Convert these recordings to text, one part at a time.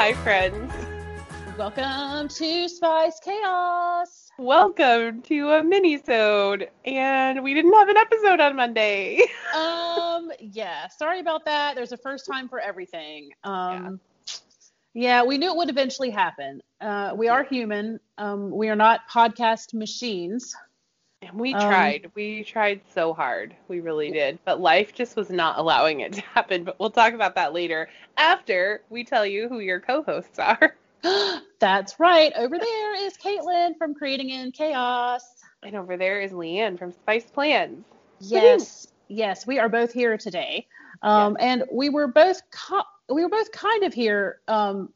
Hi, friends. Welcome to Spice Chaos. Welcome to a mini-sode. And we didn't have an episode on Monday. Um, yeah, sorry about that. There's a first time for everything. Um, yeah, we knew it would eventually happen. Uh, we are human. Um, we are not podcast machines. And we Um, tried. We tried so hard. We really did. But life just was not allowing it to happen. But we'll talk about that later after we tell you who your co-hosts are. That's right. Over there is Caitlin from Creating in Chaos. And over there is Leanne from Spice Plans. Yes, yes, we are both here today, um, and we were both co- we were both kind of here um,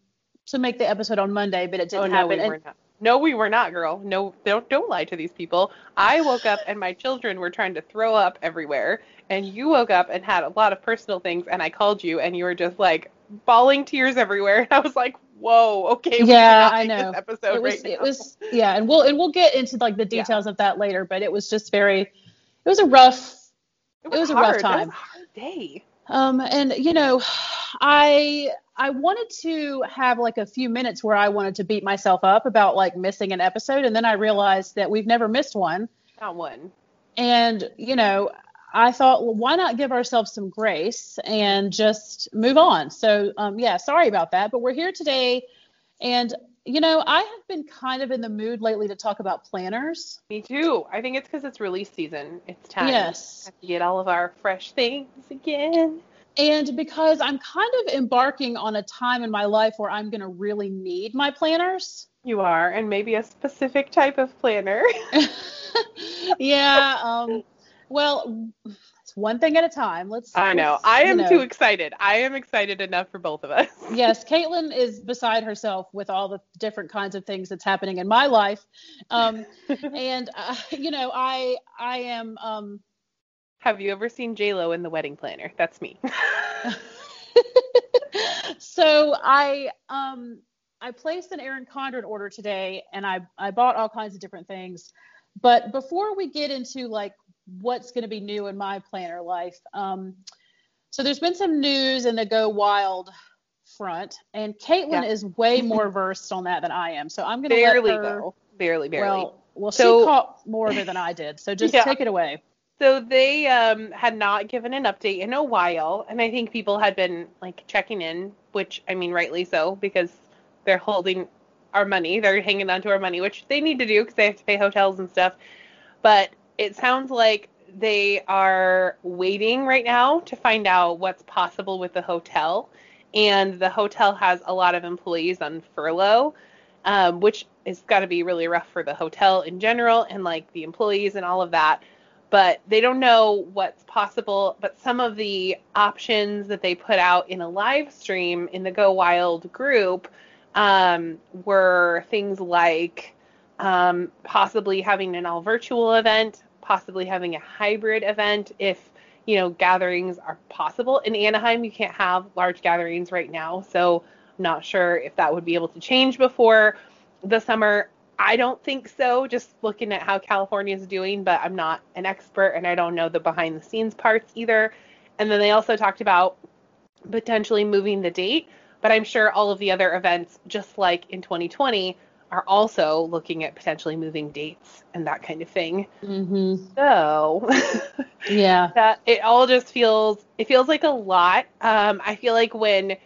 to make the episode on Monday, but it didn't oh no, happen. we And-. No, we were not, girl. No, don't don't lie to these people. I woke up and my children were trying to throw up everywhere, and you woke up and had a lot of personal things, and I called you, and you were just like bawling tears everywhere, and I was like, "Whoa, okay, Yeah, I know. Episode it was right it now." was yeah, and we'll and we'll get into like the Yeah. details of that later, but it was just very it was a rough it was a rough hard. It was a hard day. Um and you know I I wanted to have like a few minutes where I wanted to beat myself up about like missing an episode and then I realized that we've never missed one. Not one. And, you know, I thought, well, why not give ourselves some grace and just move on? So, um, yeah, sorry about that, but we're here today. And, you know, I have been kind of in the mood lately to talk about planners. Me too. I think it's because it's release season. It's time. Yes. To get all of our fresh things again. And because I'm kind of embarking on a time in my life where I'm going to really need my planners. You are, and maybe a specific type of planner. yeah. Um, well, one thing at a time. Let's. I know. let's, I you am know. too excited. I am excited enough for both of us. yes, Caitlin is beside herself with all the different kinds of things that's happening in my life, um, and uh, you know, I I am. Um, Have you ever seen J Lo in the wedding planner? That's me. so I um I placed an Erin Condren order today, and I I bought all kinds of different things, but before we get into like what's going to be new in my planner life, um, so there's been some news in the Go Wild front, and Caitlin Yeah. is way more versed on that than I am. So I'm going to barely let her. though. Barely, barely. Well, well, So- she caught more of it than I did. So just Yeah. take it away. so they um had not given an update in a while, and I think people had been like checking in, which I mean rightly so because they're holding our money, they're hanging on to our money, which they need to do because they have to pay hotels and stuff. But it sounds like they are waiting right now to find out what's possible with the hotel. And the hotel has a lot of employees on furlough, um, which is got to be really rough for the hotel in general and like the employees and all of that. But they don't know what's possible. But some of the options that they put out in a live stream in the Go Wild group um, were things like um, possibly having an all virtual event, possibly having a hybrid event if you know gatherings are possible. In Anaheim, you can't have large gatherings right now, so I'm not sure if that would be able to change before the summer. I don't think so, just looking at how California is doing, but I'm not an expert and I don't know the behind the scenes parts either. And then they also talked about potentially moving the date, but I'm sure all of the other events, just like in 2020, are also looking at potentially moving dates and that kind of thing. Mm-hmm. So Yeah. that it all just feels it feels like a lot. Um, I feel like when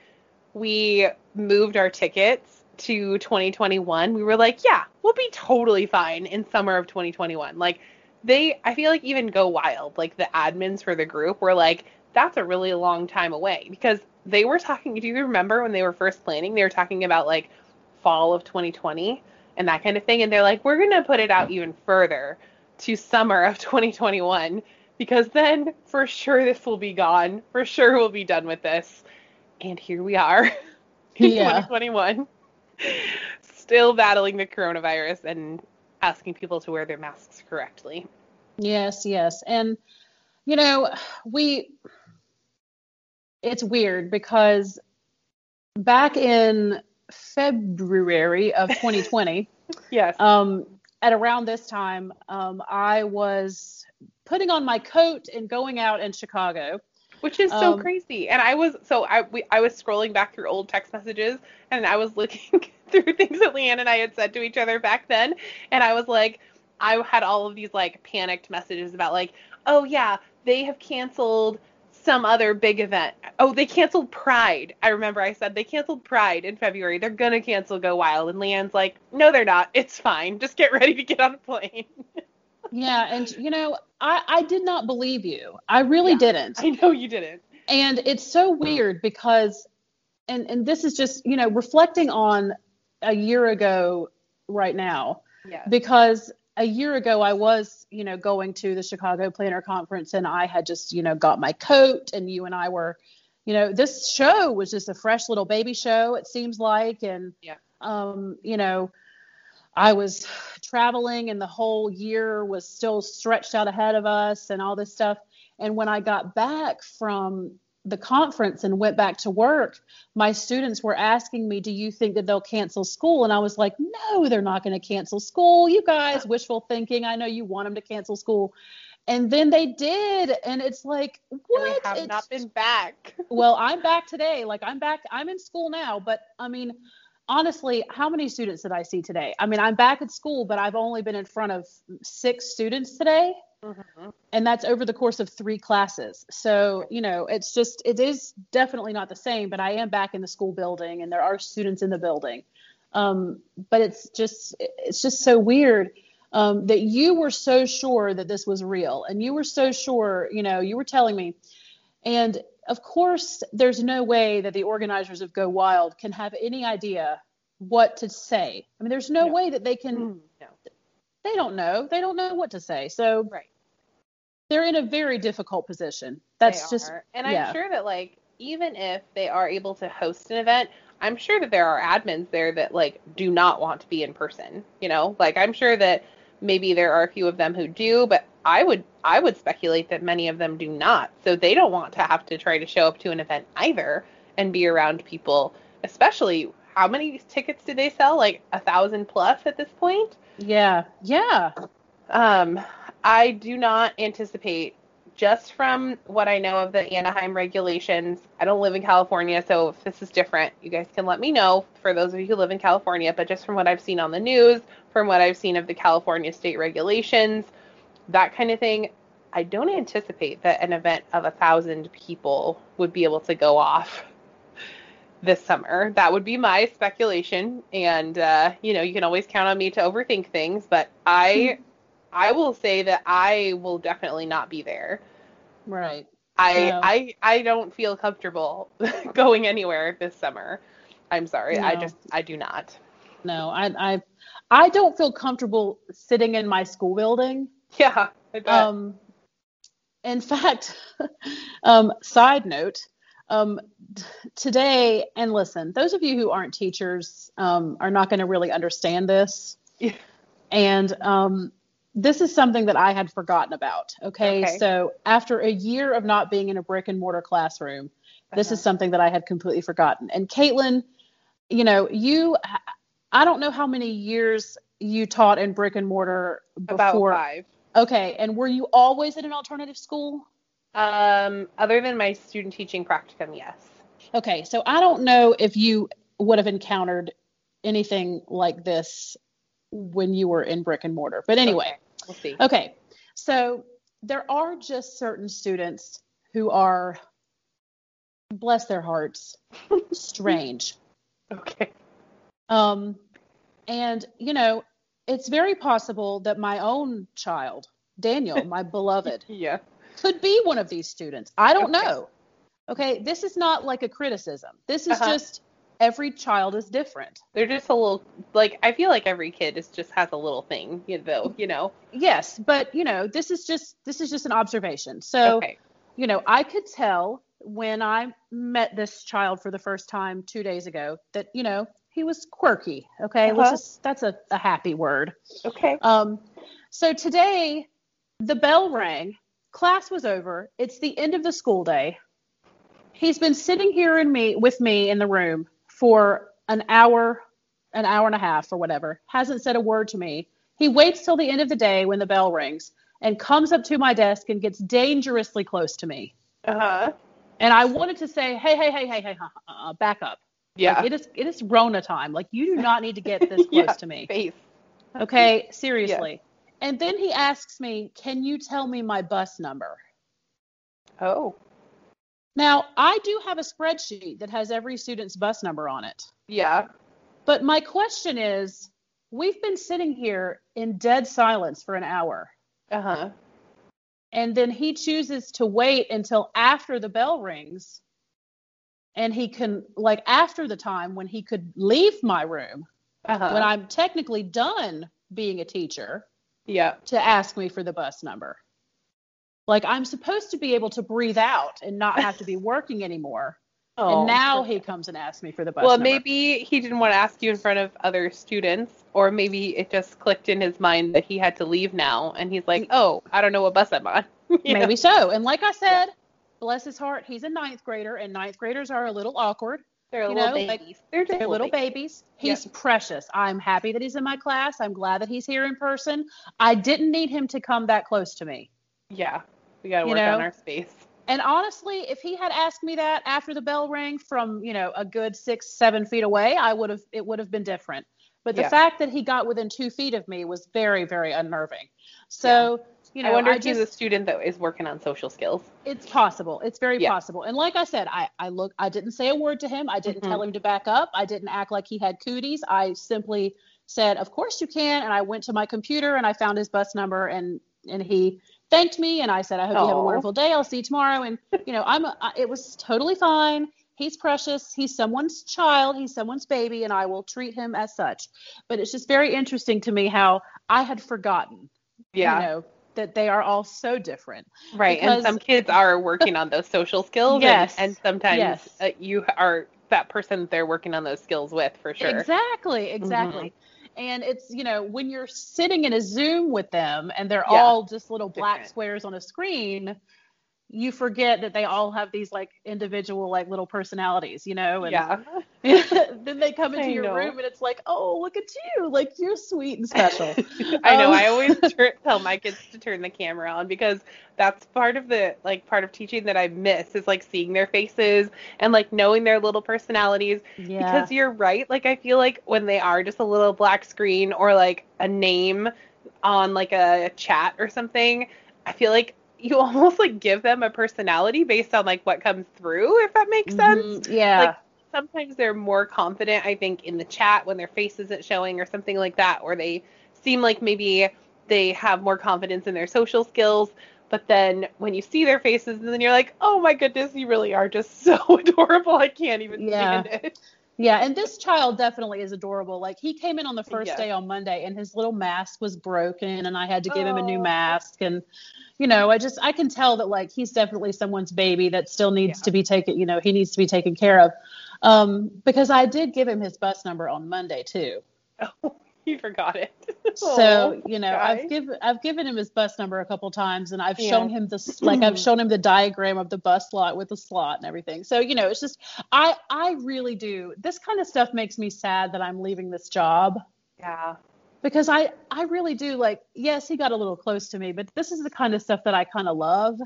we moved our tickets to 2021, we were like, yeah, we'll be totally fine in summer of 2021. Like they, I feel like even Go Wild, like the admins for the group were like, that's a really long time away because they were talking. Do you remember when they were first planning? They were talking about like fall of 2020 and that kind of thing. And they're like, we're gonna put it out even further to summer of 2021 because then for sure this will be gone. For sure we'll be done with this. And here we are in Yeah. 2021, still battling the coronavirus and asking people to wear their masks correctly. Yes, yes. And you know, we it's weird because back in February of 2020, Yes. um, at around this time, um, I was putting on my coat and going out in Chicago. which is so Um, crazy. And I was so I we, I was scrolling back through old text messages and I was looking through things that Leanne and I had said to each other back then, and I was like, I had all of these like panicked messages about like, oh yeah, they have canceled some other big event. Oh, they canceled Pride. I remember I said they canceled Pride in February. They're gonna cancel Go Wild, and Leanne's like, no, they're not. It's fine. Just get ready to get on a plane. Yeah, and you know, I I did not believe you. I really Yeah. didn't. I know you didn't. and it's so weird because and and this is just you know reflecting on a year ago right now Yeah. because a year ago I was you know going to the Chicago Planner Conference and I had just you know got my coat and you and I were you know this show was just a fresh little baby show it seems like and Yeah. um you know I was traveling and the whole year was still stretched out ahead of us and all this stuff. And when I got back from the conference and went back to work, my students were asking me, Do you think that they'll cancel school? And I was like, No, they're not going to cancel school. You guys, wishful thinking. I know you want them to cancel school. And then they did. And it's like, And what? we have It's- not been back. well, I'm back today. Like I'm back. I'm in school now. But I mean, honestly, how many students did I see today? I mean, I'm back at school, but I've only been in front of six students today, Mhm. and that's over the course of three classes. So you know, it's just it is definitely not the same. But I am back in the school building, and there are students in the building. Um, but it's just it's just so weird. Um, that you were so sure that this was real and you were so sure you know you were telling me and of course, there's no way that the organizers of Go Wild can have any idea what to say. I mean, there's no, No. way that they can, Mm, No. they don't know. They don't know what to say. So Right. They're in a very difficult position. That's just, and yeah. I'm sure that like even if they are able to host an event, I'm sure that there are admins there that like do not want to be in person. You know, like I'm sure that maybe there are a few of them who do, but I would I would speculate that many of them do not. So they don't want to have to try to show up to an event either and be around people, especially how many tickets did they sell? Like a thousand plus at this point. yeah, yeah. Um, I do not anticipate, just from what I know of the Anaheim regulations. I don't live in California, so if this is different, you guys can let me know for those of you who live in California. But just from what I've seen on the news, from what I've seen of the California state regulations, that kind of thing, I don't anticipate that an event of a thousand people would be able to go off this summer. That would be my speculation, and uh, you know, you can always count on me to overthink things, but I, I will say that I will definitely not be there. Right. I, No. I, I don't feel comfortable going anywhere this summer. I'm sorry, I just, I do not. No, I, I, I don't feel comfortable sitting in my school building. Yeah. Um, in fact, um, side note, um, today, and listen, those of you who aren't teachers um, are not going to really understand this. Yeah. And um, this is something that I had forgotten about. Okay? Okay. So after a year of not being in a brick and mortar classroom, this Uh-huh. is something that I had completely forgotten. And Caitlin, you know, you, I don't know how many years you taught in brick and mortar about before. five. Okay, and were you always in an alternative school? Um, other than my student teaching practicum, yes. Okay, so I don't know if you would have encountered anything like this when you were in brick and mortar. But anyway, Okay, we'll see. okay. So there are just certain students who are bless their hearts, strange. Okay. Um and you know, it's very possible that my own child, Daniel, my beloved, Yeah. could be one of these students. I don't Okay. know. Okay, this is not like a criticism. This is Uh-huh. just every child is different. They're just a little like I feel like every kid is just has a little thing, you know, you know. Yes, but you know, this is just this is just an observation. So, okay. you know, I could tell when I met this child for the first time 2 days ago that, you know, he was quirky. Okay? Let's Uh-huh. just that's a, a happy word. Okay. Um, so today, the bell rang. Class was over. It's the end of the school day. He's been sitting here in me with me in the room for an hour, an hour and a half, or whatever. Hasn't said a word to me. He waits till the end of the day when the bell rings and comes up to my desk and gets dangerously close to me. Uh-huh. And I wanted to say, hey, hey, hey, hey, hey, uh, back up. Yeah. Like, it is it is Rona time. Like you do not need to get this close Yeah, to me. Face. Okay, seriously. Yeah. And then he asks me, "Can you tell me my bus number?" Oh. Now, I do have a spreadsheet that has every student's bus number on it. Yeah. But my question is, we've been sitting here in dead silence for an hour. Uh huh. And then he chooses to wait until after the bell rings and he can like after the time when he could leave my room Uh huh. when I'm technically done being a teacher yeah. to ask me for the bus number. Like I'm supposed to be able to breathe out and not have to be working anymore. Oh, and now he comes and asks me for the bus Well, number. maybe he didn't want to ask you in front of other students, or maybe it just clicked in his mind that he had to leave now, and he's like, "Oh, I don't know what bus I'm on." You know? maybe so. And like I said, bless his heart, he's a ninth grader, and ninth graders are a little awkward. they're little know, like, babies. they're They're little babies. He's Yep. precious. I'm happy that he's in my class. I'm glad that he's here in person. I didn't need him to come that close to me. Yeah, we got to You work on know? our space. And honestly, if he had asked me that after the bell rang from, you know, a good six, seven feet away, I would have, it would have been different. But the Yeah. fact that he got within two feet of me was very, very unnerving. So, you know, I wonder I if he's a student that is working on social skills. it's possible. It's very Yeah. possible. And like I said, I, I look, I didn't say a word to him. I didn't Mhm. tell him to back up. I didn't act like he had cooties. I simply said, of course you can. And I went to my computer and I found his bus number and, and he thanked me. And I said, I hope you have a wonderful day. I'll see you tomorrow. And, you know, I'm, I, it was totally fine. He's precious. He's someone's child. He's someone's baby, and I will treat him as such. But it's just very interesting to me how I had forgotten, Yeah, you know, that they are all so different. right. because- And some kids are working on those social skills. Yes. And, and sometimes Yes. uh, you are that person that they're working on those skills with for sure. Mm-hmm. Exactly, exactly. And it's, you know, when you're sitting in a Zoom with them and they're Yeah. all just little black Different. squares on a screen, you forget that they all have these like individual like little personalities, you know, and Yeah. then they come into I your know. room and it's like, "Oh, look at you. Like you're sweet and special." I know. Um, I always tur- tell my kids to turn the camera on because that's part of the like part of teaching that I miss is like seeing their faces and like knowing their little personalities. yeah. Because you're right. Like I feel like when they are just a little black screen or like a name on like a chat or something, I feel like you almost like give them a personality based on like what comes through, if that makes sense Mhm, Yeah. like, sometimes they're more confident i think in the chat when their face isn't showing or something like that or they seem like maybe they have more confidence in their social skills but then when you see their faces and then you're like oh my goodness you really are just so adorable i can't even Yeah. stand it Yeah, and this child definitely is adorable. Like he came in on the first Yeah. day on Monday and his little mask was broken and I had to give him a new Oh. mask and you know, I just I can tell that like he's definitely someone's baby that still needs Yeah. to be taken, you know, he needs to be taken care of. Um because I did give him his bus number on Monday too. oh you forgot it So, Oh, you know, guy. I've given I've given him his bus number a couple times and I've Yeah. shown him this like I've shown him the diagram of the bus slot with the slot and everything. So, you know, it's just I I really do. This kind of stuff makes me sad that I'm leaving this job yeah because I I really do like yes, he got a little close to me, but this is the kind of stuff that I kind of love.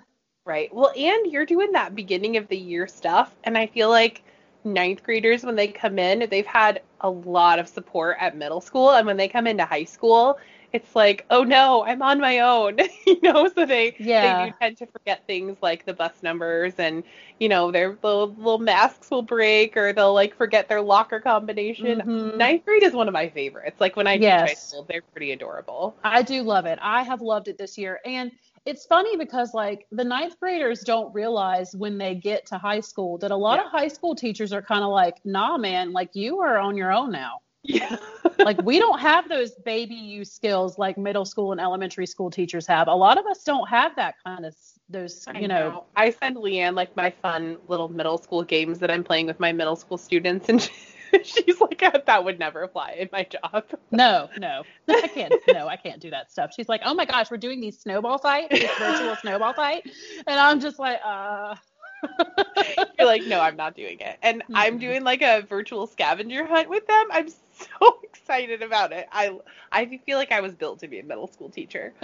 Right. Well, and you're doing that beginning of the year stuff, and I feel like ninth graders when they come in, they've had a lot of support at middle school, and when they come into high school, it's like, oh no, I'm on my own, you know. So they Yeah. they do tend to forget things like the bus numbers, and you know their little, little masks will break, or they'll like forget their locker combination. Mhm. Ninth grade is one of my favorites. Like when I teach high school, they're pretty adorable. I do love it. I have loved it this year. And it's funny because like the ninth graders don't realize when they get to high school that a lot Yeah. of high school teachers are kind of like, nah, man, like you are on your own now. Yeah. like we don't have those baby you skills like middle school and elementary school teachers have. A lot of us don't have that kind of those, I you know. I send Leanne like my fun little middle school games that I'm playing with my middle school students, and she's like, that would never apply in my job. No, no, I can't. No, I can't do that stuff. She's like, oh my gosh, we're doing these snowball fight, this virtual snowball fight, and I'm just like, uh, You're like, no, I'm not doing it. And I'm Mhm. doing like a virtual scavenger hunt with them. I'm so excited about it. I I feel like I was built to be a middle school teacher.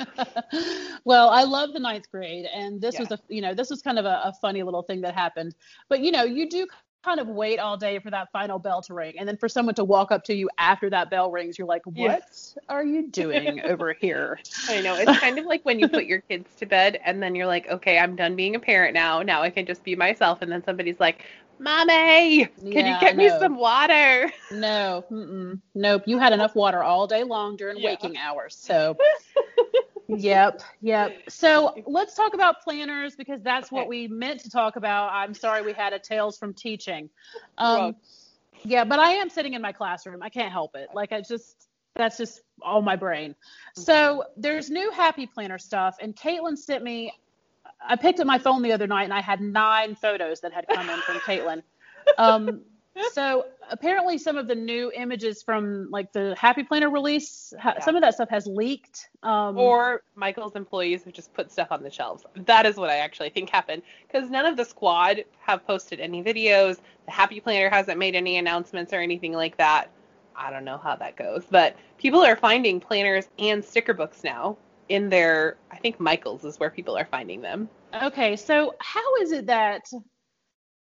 well, I love the ninth grade, and this Yeah. was a you know this was kind of a, a funny little thing that happened. But you know, you do kind of wait all day for that final bell to ring, and then for someone to walk up to you after that bell rings, you're like, what Yeah. are you doing over here? I know. It's kind of like when you put your kids to bed and then you're like, okay, I'm done being a parent now. Now I can just be myself. And then somebody's like, Mommy, can Yeah, you get me some water? No, mm-mm, nope. You had enough water all day long during Yeah. waking hours. So, yep, yep. So let's talk about planners because that's what we meant to talk about. I'm sorry we had a tales from teaching. Um, yeah, but I am sitting in my classroom. I can't help it. Like I just that's just all my brain. So there's new happy planner stuff, and Caitlin sent me. I picked up my phone the other night and I had nine photos that had come in from Caitlin. Um, so apparently some of the new images from like the Happy Planner release, ha- Yeah. some of that stuff has leaked. Um, Or Michael's employees have just put stuff on the shelves. That is what I actually think happened. Because none of the squad have posted any videos. The Happy Planner hasn't made any announcements or anything like that. I don't know how that goes. But people are finding planners and sticker books now in their, I think Michael's is where people are finding them. Okay, so how is it that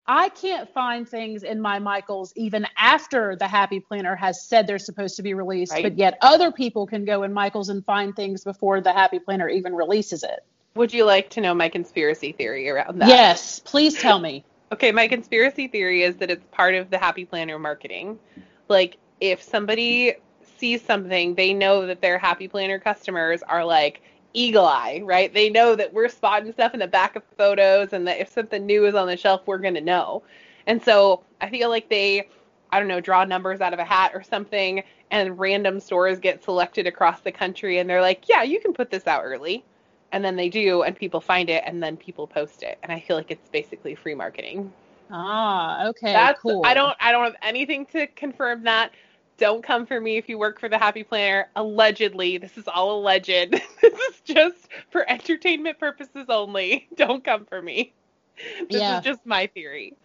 I can't find things in my Michaels even after the Happy Planner has said they're supposed to be released, Right. but yet other people can go in Michaels and find things before the Happy Planner even releases it? Would you like to know my conspiracy theory around that? Yes, please tell me. Okay, my conspiracy theory is that it's part of the Happy Planner marketing. Like, if somebody sees something, they know that their Happy Planner customers are like eagle eye, right? They know that we're spotting stuff in the back of photos and that if something new is on the shelf, we're going to know. And so I feel like they, I don't know, draw numbers out of a hat or something, and random stores get selected across the country, and they're like, yeah, you can put this out early. And then they do, and people find it, and then people post it. And I feel like it's basically free marketing. Ah, okay, That's cool. I don't I don't have anything to confirm that. Don't come for me if you work for the Happy Planner. Allegedly, this is all alleged. this is just for entertainment purposes only. Don't come for me. This Yeah. is just my theory.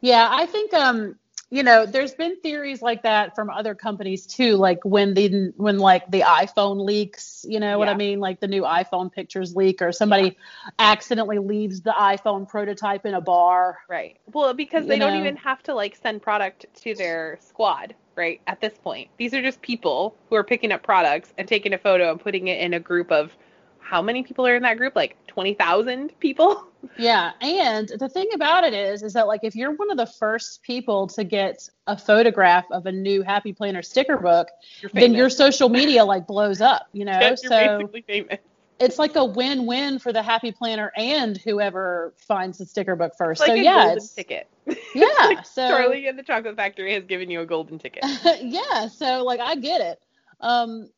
Yeah, I think um, you know, there's been theories like that from other companies too, like when the when like the iPhone leaks, you know what I mean? Like the new iPhone pictures leak or somebody accidentally leaves the iPhone prototype in a bar. Right. Well, because they don't even have to like send product to their squad, right? At this point. These are just people who are picking up products and taking a photo and putting it in a group of how many people are in that group? Like 20,000 people? Yeah, and the thing about it is is that like if you're one of the first people to get a photograph of a new Happy Planner sticker book, You're then your social media like blows up, you know? You're so basically famous. It's like a win-win for the Happy Planner and whoever finds the sticker book first. Like so a yeah, golden it's ticket. yeah. Like so Charlie and the Chocolate Factory has given you a golden ticket. yeah, so like I get it. Um,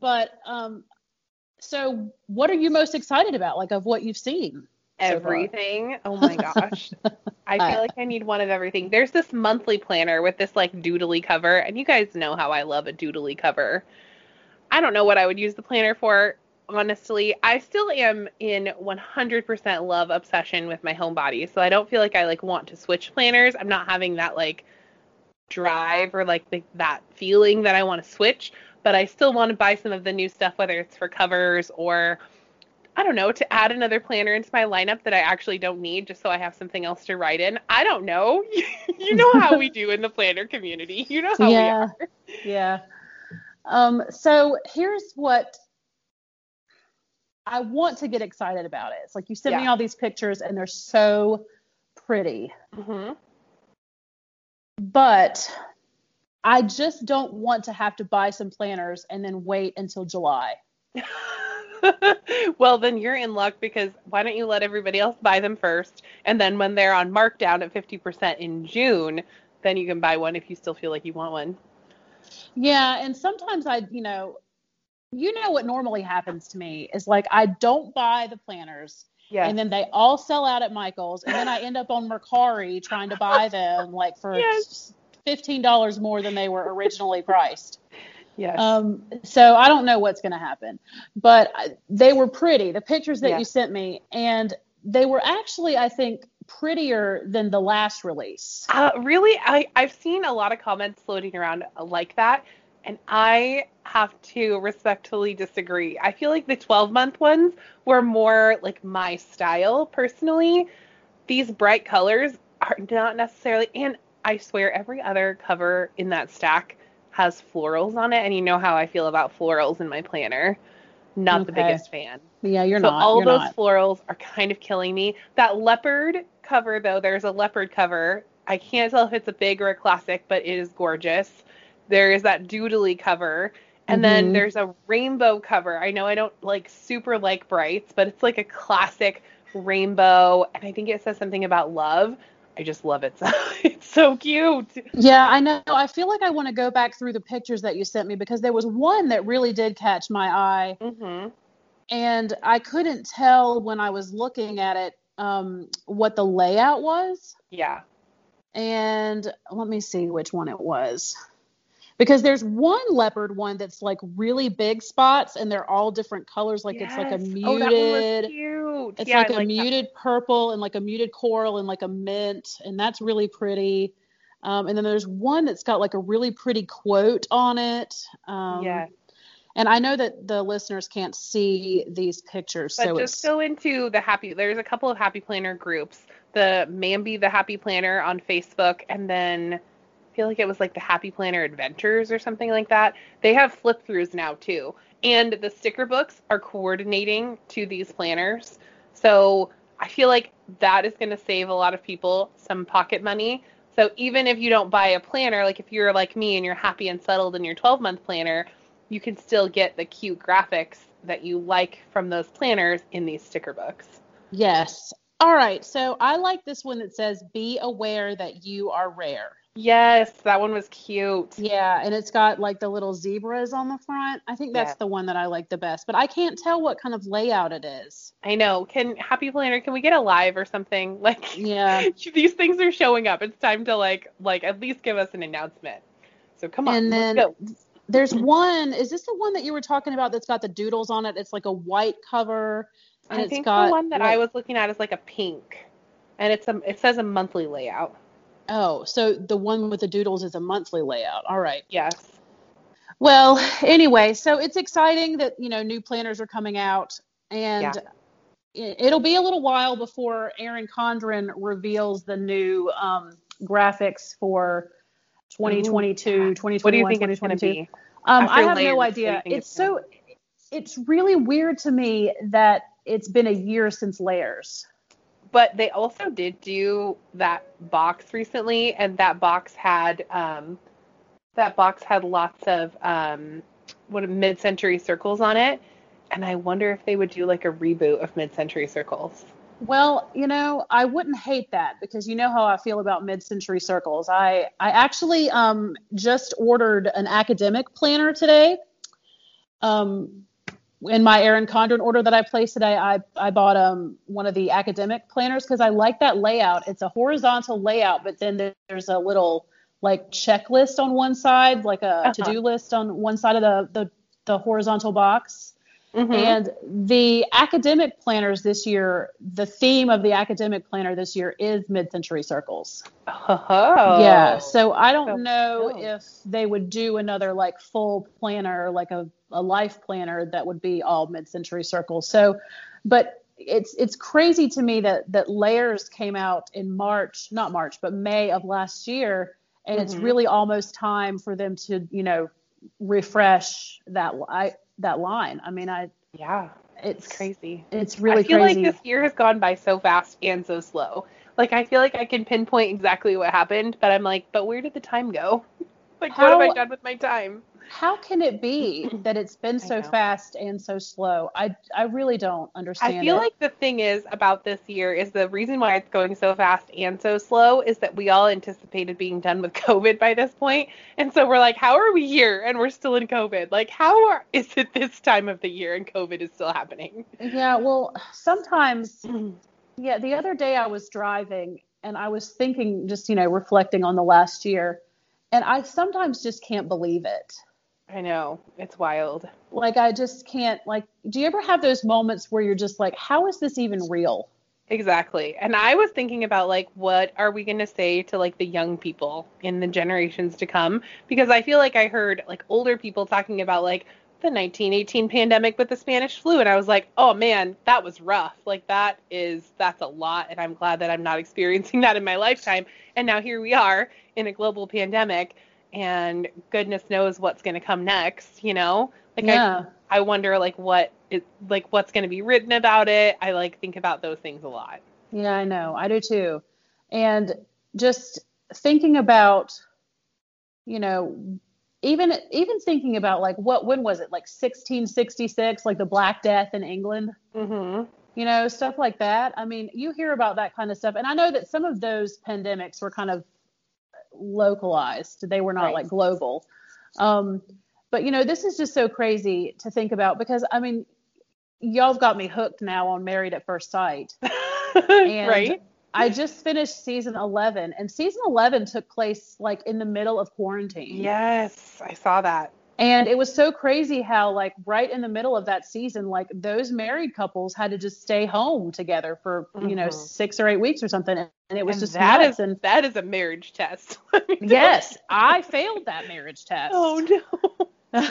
but um, so what are you most excited about? Like of what you've seen? so? Everything. Oh my gosh. I feel like I need one of everything. There's this monthly planner with this like doodly cover, and you guys know how I love a doodly cover. I don't know what I would use the planner for, honestly. I still am in 100% love obsession with my homebody, so I don't feel like I like want to switch planners. I'm not having that like drive or like the, that feeling that I want to switch, but I still want to buy some of the new stuff, whether it's for covers or I don't know, to add another planner into my lineup that I actually don't need just so I have something else to write in. I don't know. you know how we do in the planner community. You know how yeah, we are. yeah. Um, so here's what I want to get excited about. It. It's like you sent me all these pictures and they're so pretty, hmm but I just don't want to have to buy some planners and then wait until July. well, then you're in luck because why don't you let everybody else buy them first? And then when they're on markdown at 50% in June, then you can buy one if you still feel like you want one. Yeah, and sometimes I, you know, you know what normally happens to me is like I don't buy the planners Yeah. and then they all sell out at Michael's and then I end up on Mercari trying to buy them like for Yes. fifteen dollars more than they were originally priced. yes. Um, so I don't know what's going to happen, but they were pretty. The pictures that Yeah. you sent me, and they were actually, I think, prettier than the last release. Uh, really, I, I've seen a lot of comments floating around like that, and I have to respectfully disagree. I feel like the 12 month ones were more like my style personally. These bright colors are not necessarily, and I swear every other cover in that stack has florals on it, and you know how I feel about florals in my planner. Not the biggest fan. Yeah, you're so not. So all those not. florals are kind of killing me. That leopard cover though, there's a leopard cover. I can't tell if it's a big or a classic, but it is gorgeous. There is that doodly cover. And then Mhm. there's a rainbow cover. I know I don't like super like brights, but it's like a classic rainbow and I think it says something about love. I just love it. So it's so cute. Yeah, I know. I feel like I want to go back through the pictures that you sent me because there was one that really did catch my eye, Mhm. and I couldn't tell when I was looking at it um, what the layout was. Yeah. And let me see which one it was. Because there's one leopard one that's like really big spots and they're all different colors. Like it's like a Yes. Oh, that muted, cute. it's Yeah, like I a that. muted purple and like a muted coral and like a mint. And that's really pretty. Um, and then there's one that's got like a really pretty quote on it. Um, Yeah. And I know that the listeners can't see these pictures. But so just it's, go into the happy. There's a couple of happy planner groups. The Mambi the Happy Planner on Facebook, and then feel like it was like the Happy Planner Adventures or something like that. They have flip throughs now too, and the sticker books are coordinating to these planners. So I feel like that is going to save a lot of people some pocket money. So even if you don't buy a planner, like if you're like me and you're happy and settled in your 12 month planner, you can still get the cute graphics that you like from those planners in these sticker books. yes. All right. So I like this one that says, be aware that you are rare. Yes, that one was cute. Yeah, and it's got like the little zebras on the front. I think that's Yeah. the one that I like the best, but I can't tell what kind of layout it is. I know. Can Happy Planner, can we get a live or something? Like Yeah. these things are showing up. It's time to like like at least give us an announcement. So come on, And then let's go. There's one, is this the one that you were talking about that's got the doodles on it? It's like a white cover and I it's think got the one that like- I was looking at is like a pink. And it's a it says a monthly layout. Oh, so the one with the doodles is a monthly layout. All right. Yes. Well, anyway, so it's exciting that, you know, new planners are coming out and it- it'll be a little while before Erin Condren reveals the new um, graphics for 2022, 2021, What do you think it's 2022. be? Um, I have layers, no what do you idea. It's it's so, it's really weird to me that it's been a year since layers. But they also did do that box recently, and that box had um, that box had lots of um, what mid-century circles on it, and I wonder if they would do like a reboot of mid-century circles. Well, you know, I wouldn't hate that because you know how I feel about mid-century circles. I I actually um just ordered an academic planner today. Um in my Erin Condren order that I placed today, I I bought um one of the academic planners because I like that layout. It's a horizontal layout, but then there's a little like checklist on one side, like a Uh-huh. to-do list on one side of the the, the horizontal box. Mhm. And the academic planners this year, the theme of the academic planner this year is mid-century circles. oh, Yeah. So I don't know if they would do another like full planner, like a, a life planner that would be all mid-century circles. So, but it's it's crazy to me that that layers came out in March, not March, but May of last year, and it's Mhm. really almost time for them to you know refresh that that line. I mean, I yeah, it's it's crazy. It's really I feel crazy. like this year has gone by so fast and so slow. Like I feel like I can pinpoint exactly what happened, but I'm like, but where did the time go? Like what have I done with my time? How can it be that it's been so fast and so slow? I I really don't understand. I feel it. like the thing is about this year is the reason why it's going so fast and so slow is that we all anticipated being done with COVID by this point. point, and so we're like, how are we here and we're still in COVID? Like, how are, is it this time of the year and COVID is still happening? Yeah, well, sometimes mm-hmm. yeah, the other day I was driving and I was thinking just, you know, reflecting on the last year, and I sometimes just can't believe it. I know it's wild. Like I just can't like do you ever have those moments where you're just like how is this even real? Exactly. And I was thinking about like what are we going to say to like the young people in the generations to come because I feel like I heard like older people talking about like the 1918 pandemic with the Spanish flu and I was like, "Oh man, that was rough. Like that is that's a lot and I'm glad that I'm not experiencing that in my lifetime." And now here we are in a global pandemic and goodness knows what's going to come next, you know? Like yeah. I I wonder like what it like what's going to be written about it. I like think about those things a lot. Yeah, I know. I do too. And just thinking about you know even even thinking about like what when was it like 1666 like the black death in england Mm-hmm you know stuff like that i mean you hear about that kind of stuff and i know that some of those pandemics were kind of localized they were not Right. like global um but you know this is just so crazy to think about because i mean y'all have got me hooked now on married at first sight And right? I just finished season 11, and season 11 took place like in the middle of quarantine. Yes, I saw that. And it was so crazy how, like, right in the middle of that season, like, those married couples had to just stay home together for, you know, Mhm. six or eight weeks or something. And it was And just that nuts. is- and that is a marriage test. yes, I failed that marriage test. Oh no.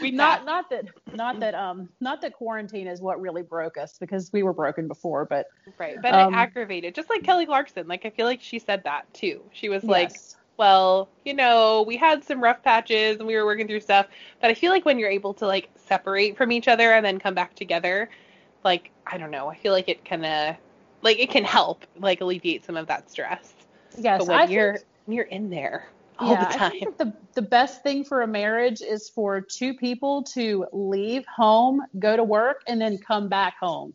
We not not that not that um not that quarantine is what really broke us because we were broken before, but Right, but Um, it aggravated. Just like Kelly Clarkson. Like I feel like she said that too. She was like, yes. Well, you know, we had some rough patches and we were working through stuff, but I feel like when you're able to like separate from each other and then come back together, like I don't know, I feel like it kind of like it can help like alleviate some of that stress. yes, but when I you're think, when you're in there all yeah, the I think the the best thing for a marriage is for two people to leave home, go to work, and then come back home.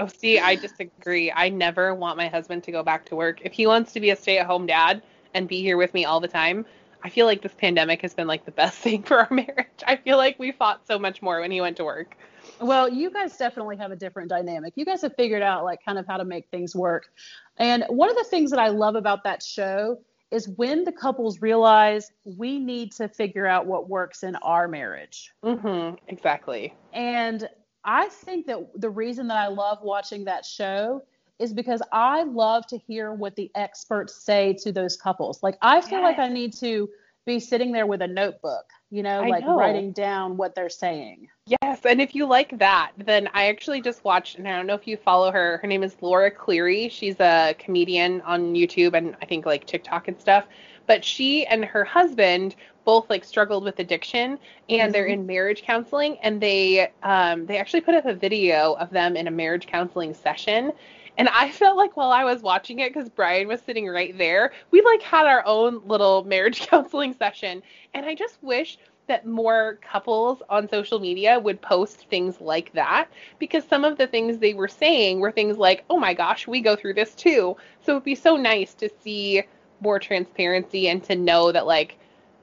Oh, see, I disagree. I never want my husband to go back to work. If he wants to be a stay-at-home dad and be here with me all the time, I feel like this pandemic has been like the best thing for our marriage. I feel like we fought so much more when he went to work. Well, you guys definitely have a different dynamic. You guys have figured out like kind of how to make things work. And one of the things that I love about that show is when the couples realize we need to figure out what works in our marriage. Mm-hmm. Exactly. And I think that the reason that I love watching that show is because I love to hear what the experts say to those couples. Like I feel like I need to be sitting there with a notebook, you know, I like know. writing down what they're saying. Yes, and if you like that, then I actually just watched, and I don't know if you follow her. Her name is Laura Clery. She's a comedian on YouTube and I think like TikTok and stuff. But she and her husband both like struggled with addiction, and they're Mhm. in marriage counseling. And they um, they actually put up a video of them in a marriage counseling session. And I felt like while I was watching it, because Brian was sitting right there, we like had our own little marriage counseling session. And I just wish that more couples on social media would post things like that because some of the things they were saying were things like, oh my gosh, we go through this too. So it'd be so nice to see more transparency and to know that, like,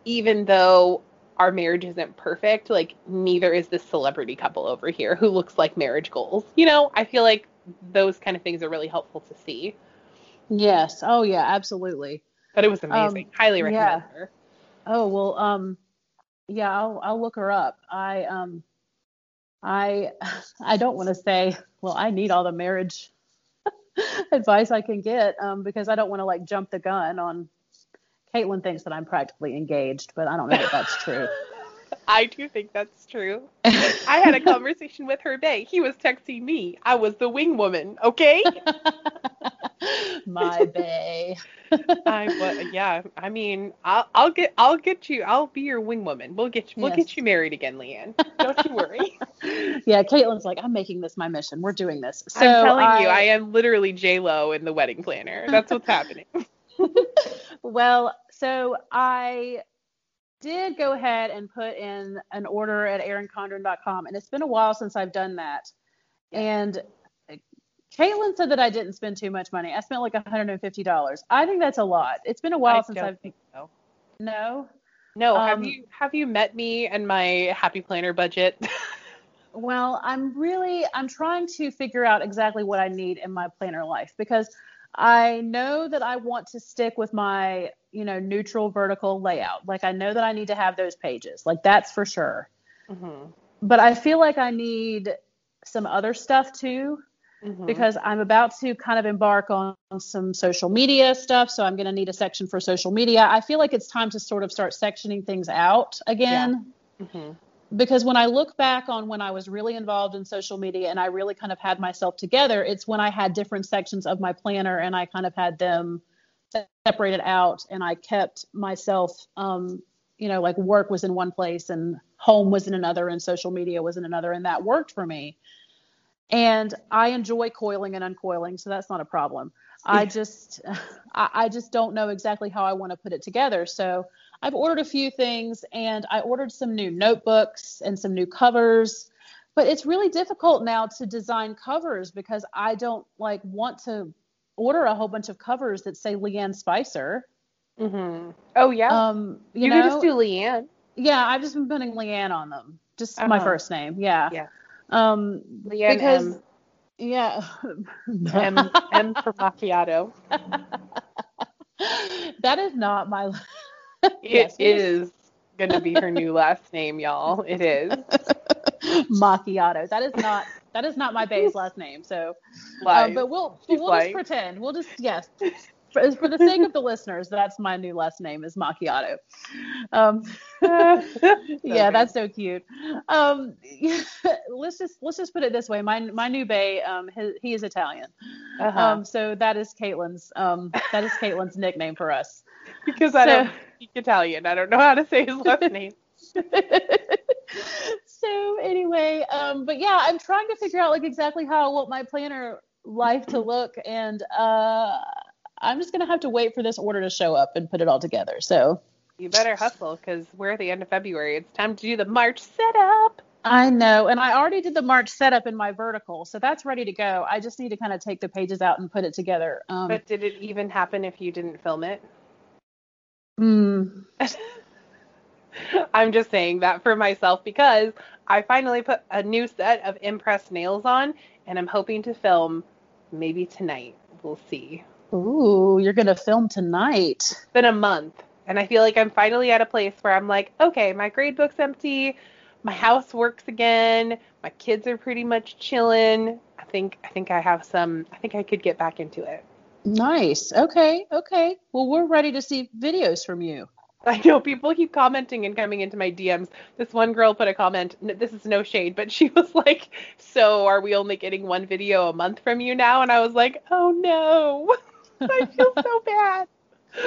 even though our marriage isn't perfect, like, neither is this celebrity couple over here who looks like marriage goals. You know, I feel like those kind of things are really helpful to see. Yes. Oh yeah, absolutely. But it was amazing. Highly recommend yeah. her. Oh well, um, yeah, I'll I'll look her up. I um, I I don't want to say, well, I need all the marriage advice I can get, um, because I don't want to like jump the gun on. Caitlin thinks that I'm practically engaged, but I don't know if that's true. I do think that's true. I had a conversation with her Bay. He was texting me. I was the wing woman, okay? My bay. I was, yeah. I mean, I'll, I'll get, I'll get you. I'll be your wing woman. We'll get, you, we'll Yes. get you married again, Leanne. Don't you worry. Yeah, Caitlin's like, I'm making this my mission. We're doing this. So I'm telling you, I am literally J Lo in the wedding planner. That's what's happening. Well, so I did go ahead and put in an order at erincondren.com, and it's been a while since I've done that. And Caitlin said that I didn't spend too much money. I spent like $150. I think that's a lot. It's been a while I since I've think so. no. No, have Um, you have you met me and my happy planner budget? Well, I'm really I'm trying to figure out exactly what I need in my planner life because I know that I want to stick with my, you know, neutral vertical layout. Like I know that I need to have those pages. Like that's for sure. hmm But I feel like I need some other stuff too. Mhm. because I'm about to kind of embark on some social media stuff. So I'm going to need a section for social media. I feel like it's time to sort of start sectioning things out again. Mhm. Because when I look back on when I was really involved in social media and I really kind of had myself together, it's when I had different sections of my planner and I kind of had them separated out and I kept myself, um, you know, like work was in one place and home was in another and social media was in another. And that worked for me. And I enjoy coiling and uncoiling, so that's not a problem. I just, I, I just don't know exactly how I want to put it together. So I've ordered a few things and I ordered some new notebooks and some new covers. But it's really difficult now to design covers because I don't like want to order a whole bunch of covers that say Leanne Spicer. Mhm. Oh yeah. Um, you, you know, can just do Leanne. yeah, I've just been putting Leanne on them, just my Uh-huh. first name. Yeah. Yeah. Um, Leanne because M. yeah, M. M for macchiato. that is not my. It Yes, it is gonna be her new last name, y'all. It is. macchiato. That is not that is not my bae's last name. So, uh, but we'll She's we'll just pretend. We'll just yes. For, for the sake of the listeners, that's my new last name is macchiato. Um, yeah, that's so cute. Um, let's just let's just put it this way. My my new bae, um, he, he is Italian. uh-huh. Um, so that is Caitlin's um that is Caitlin's nickname for us. because I so- don't speak Italian. I don't know how to say his last name. So anyway, um, but yeah, I'm trying to figure out like exactly how I want my planner life to look, and uh, I'm just gonna have to wait for this order to show up and put it all together. So You better hustle because we're at the end of February. It's time to do the March setup. I know, and I already did the March setup in my vertical, so that's ready to go. I just need to kind of take the pages out and put it together. Um, But did it even happen if you didn't film it? mm, I'm just saying that for myself because I finally put a new set of impressed nails on and I'm hoping to film maybe tonight. We'll see. ooh, you're gonna film tonight. It's been a month and I feel like I'm finally at a place where I'm like, okay, my grade book's empty, my house works again, my kids are pretty much chilling. I think I think I have some I think I could get back into it. Nice. Okay. Okay. Well, we're ready to see videos from you. I know people keep commenting and coming into my DMs. This one girl put a comment. This is no shade, but she was like, "So are we only getting one video a month from you now?" And I was like, "Oh no, I feel so bad."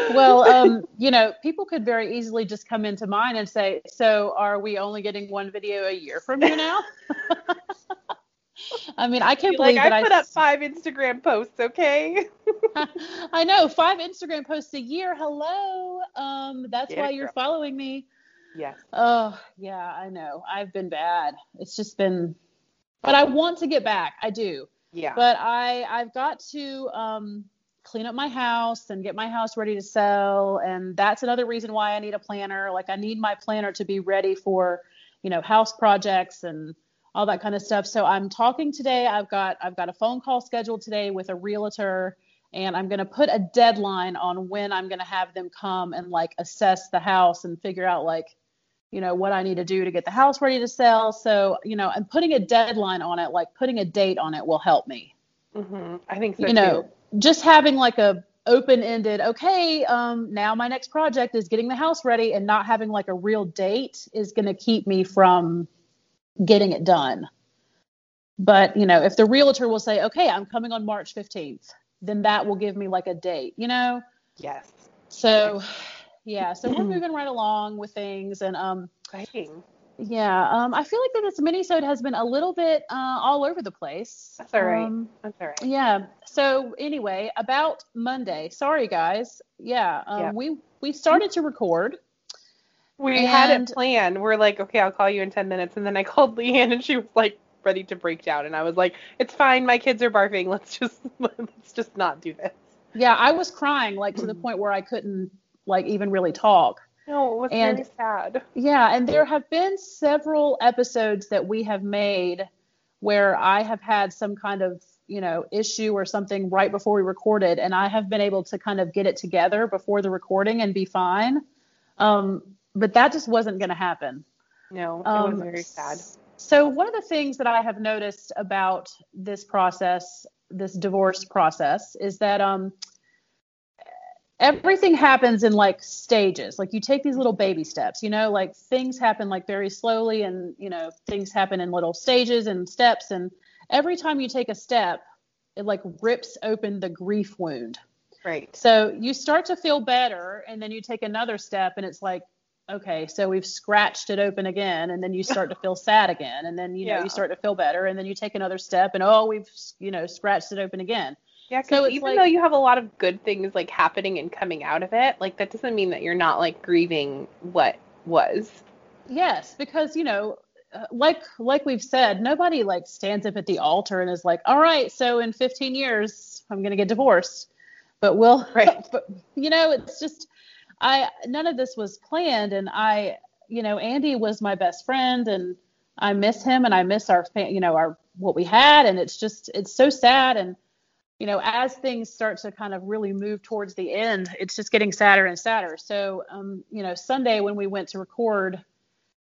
Well, um, you know, people could very easily just come into mine and say, "So, are we only getting one video a year from you now?" I mean, I can't Be like believe that I I put up five Instagram posts, okay? I know five Instagram posts a year. Hello, um, that's Yeah, why you're girl. following me. Yes. Oh, yeah, I know. I've been bad. It's just been, but I want to get back. I do. Yeah. but I I've got to um, clean up my house and get my house ready to sell, and that's another reason why I need a planner. Like I need my planner to be ready for you know house projects and all that kind of stuff. So I'm talking today. I've got I've got a phone call scheduled today with a realtor. And I'm going to put a deadline on when I'm going to have them come and like assess the house and figure out like, you know, what I need to do to get the house ready to sell. So, you know, and putting a deadline on it, like putting a date on it will help me Mm-hmm. I think so you know, too. just having like a open-ended, okay, um, now my next project is getting the house ready and not having like a real date is going to keep me from getting it done. But, you know, if the realtor will say, okay, I'm coming on March 15th, then that will give me like a date, you know? Yes. So, yeah, so we're moving right along with things. And, um, Exciting. yeah, um, I feel like that this minisode has been a little bit uh, all over the place. That's all right. Um, That's all right. yeah. So anyway, about Monday. Sorry, guys. Yeah. Um, Yeah. We we started to record. We had and- it planned. We're like, okay, I'll call you in 10 minutes. And then I called Leanne and she was like ready to break down. And I was like, it's fine. My kids are barfing. Let's just, let's just not do this. Yeah, I was crying like to the point where I couldn't like even really talk. No, it was And- very sad. Yeah, and there have been several episodes that we have made where I have had some kind of, you know, issue or something right before we recorded, and I have been able to kind of get it together before the recording and be fine. Um, but that just wasn't going to happen. No, it Um, was very sad. So one of the things that I have noticed about this process, this divorce process, is that um, everything happens in like stages. Like you take these little baby steps, you know, like things happen like very slowly, and you know things happen in little stages and steps. And every time you take a step, it like rips open the grief wound. Right. So you start to feel better, and then you take another step, and it's like okay, so we've scratched it open again, and then you start to feel sad again, and then you know Yeah. you start to feel better, and then you take another step, and oh, we've you know scratched it open again. Yeah, So even like- though you have a lot of good things like happening and coming out of it, like that doesn't mean that you're not like grieving what was. Yes, because you know, uh, like like we've said, nobody like stands up at the altar and is like, all right, so in 15 years I'm gonna get divorced, but we'll Right. but you know, it's just I none of this was planned, and I you know Andy was my best friend, and I miss him, and I miss our you know our what we had, and it's just it's so sad, and you know as things start to kind of really move towards the end, it's just getting sadder and sadder. So um you know Sunday when we went to record.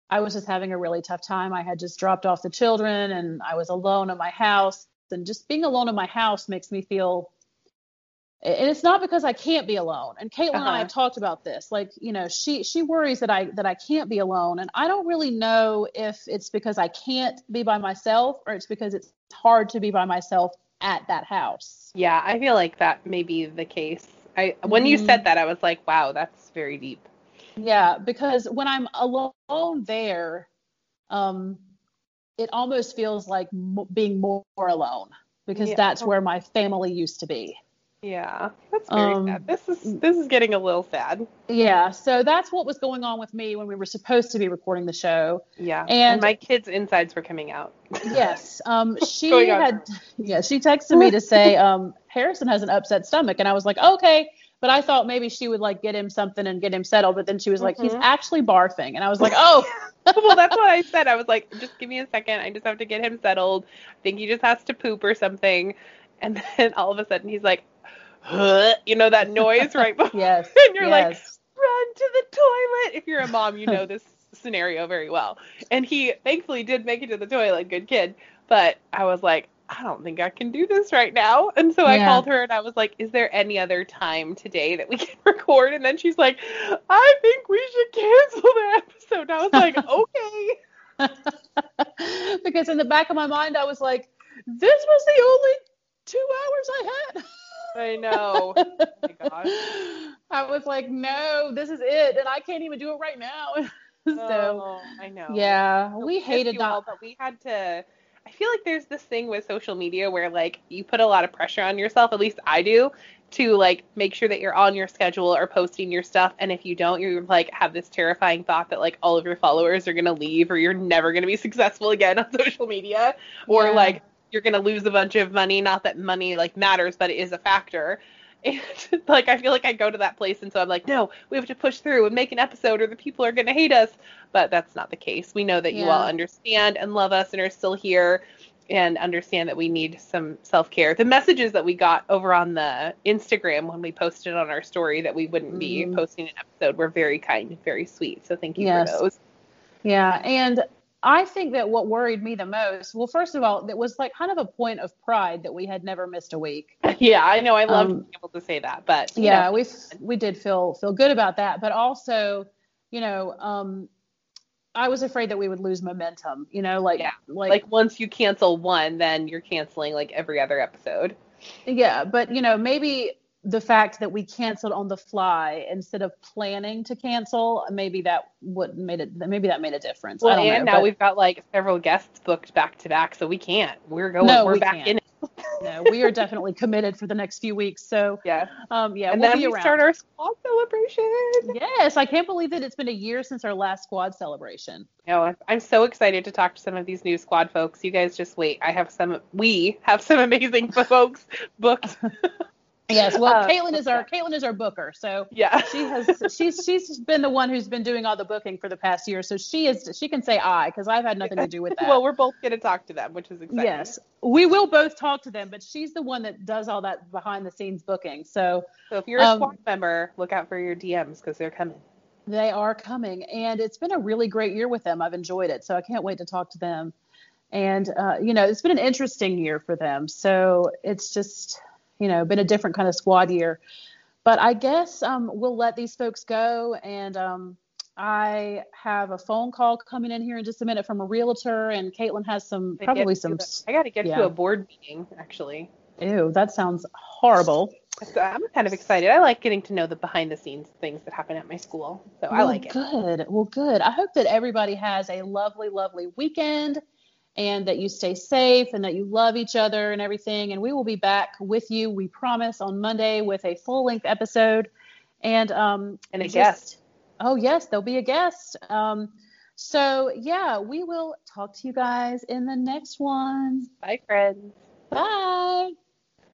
I was just having a really tough time. I had just dropped off the children and I was alone in my house. And just being alone in my house makes me feel and it's not because I can't be alone. And Caitlin and I Uh-huh. have talked about this. Like, you know, she she worries that I that I can't be alone. And I don't really know if it's because I can't be by myself or it's because it's hard to be by myself at that house. Yeah, I feel like that may be the case. I when you Mhm. said that, I was like, wow, that's very deep. Yeah, because when I'm alone there, um, it almost feels like m- being more alone because Yeah. that's where my family used to be. Yeah, that's very Um, sad. This is this is getting a little sad. Yeah, so that's what was going on with me when we were supposed to be recording the show. Yeah, And- my kids' insides were coming out. Yes, um, she had, yeah, she texted me to say, um, Harrison has an upset stomach, and I was like, okay, but I thought maybe she would like get him something and get him settled, but then she was like, he's Mhm. actually barfing, and I was like, oh, well, that's what I said. I was like, just give me a second. I just have to get him settled. I think he just has to poop or something. And then all of a sudden he's like, huh, you know that noise right before. yes, And you're like, run to the toilet. If you're a mom, you know this scenario very well. And he thankfully did make it to the toilet, good kid. But I was like, I don't think I can do this right now. And so I called her and I was like, Is there any other time today that we can record? And then she's like, I think we should cancel the episode. And I was like, Okay. because in the back of my mind, I was like, this was the only two hours I had. I know. Oh. I was like, no, this is it, and I can't even do it right now. so Oh, I know. yeah, So we hated all, but we had to. I feel like there's this thing with social media where like you put a lot of pressure on yourself. At least I do to like make sure that you're on your schedule or posting your stuff. And if you don't, you like have this terrifying thought that like all of your followers are gonna leave or you're never gonna be successful again on social media or Yeah. like you're gonna lose a bunch of money. Not that money like matters, but it is a factor. And like I feel like I go to that place and so I'm like, no, we have to push through and make an episode or the people are gonna hate us. But that's not the case. We know that you all understand and love us and are still here and understand that we need some self care. The messages that we got over on the Instagram when we posted on our story that we wouldn't be Mhm. posting an episode were very kind and very sweet. So thank you Yes. for those. Yeah, and I think that what worried me the most, well, first of all, it was like kind of a point of pride that we had never missed a week. Yeah, I know I love Um, being able to say that, but yeah know, we we did feel feel good about that but also you know um i was afraid that we would lose momentum you know like Yeah, like, like once you cancel one, then you're canceling like every other episode. yeah but you know maybe the fact that we canceled on the fly instead of planning to cancel maybe that would made it maybe that made a difference I Well, and know, now we've got like several guests booked back to back, so we can't. We're going. No, we're we back can't. in it. no, we are definitely committed for the next few weeks so Yeah, um yeah and we'll then be we around. start our squad celebration. yes i can't believe that it's been a year since our last squad celebration No, I'm- I'm so excited to talk to some of these new squad folks. You guys just wait. I have some. We have some amazing folks booked. yes well Uh, caitlin is our caitlin is our booker so Yeah. she has she's she's been the one who's been doing all the booking for the past year so she is she can say i because i've had nothing to do with that Well, we're both going to talk to them, which is exciting. yes we will both talk to them but she's the one that does all that behind the scenes booking so So if you're a Um, squad member, look out for your DMs because they're coming. They are coming, and it's been a really great year with them. I've enjoyed it, so I can't wait to talk to them. And uh, you know, it's been an interesting year for them. So it's just you know been a different kind of squad year. But I guess um, we'll let these folks go, and um, I have a phone call coming in here in just a minute from a realtor, and Caitlin has some probably some. the- I got to get yeah. to a board meeting actually. Ew, that sounds horrible. So I'm kind of excited. I like getting to know the behind the scenes things that happen at my school. So I like it. Good. Well, good. I hope that everybody has a lovely, lovely weekend and that you stay safe and that you love each other and everything. And we will be back with you, we promise, on Monday with a full length episode. And um And a just- guest. Oh yes, there'll be a guest. Um so yeah, we will talk to you guys in the next one. Bye, friends. Bye.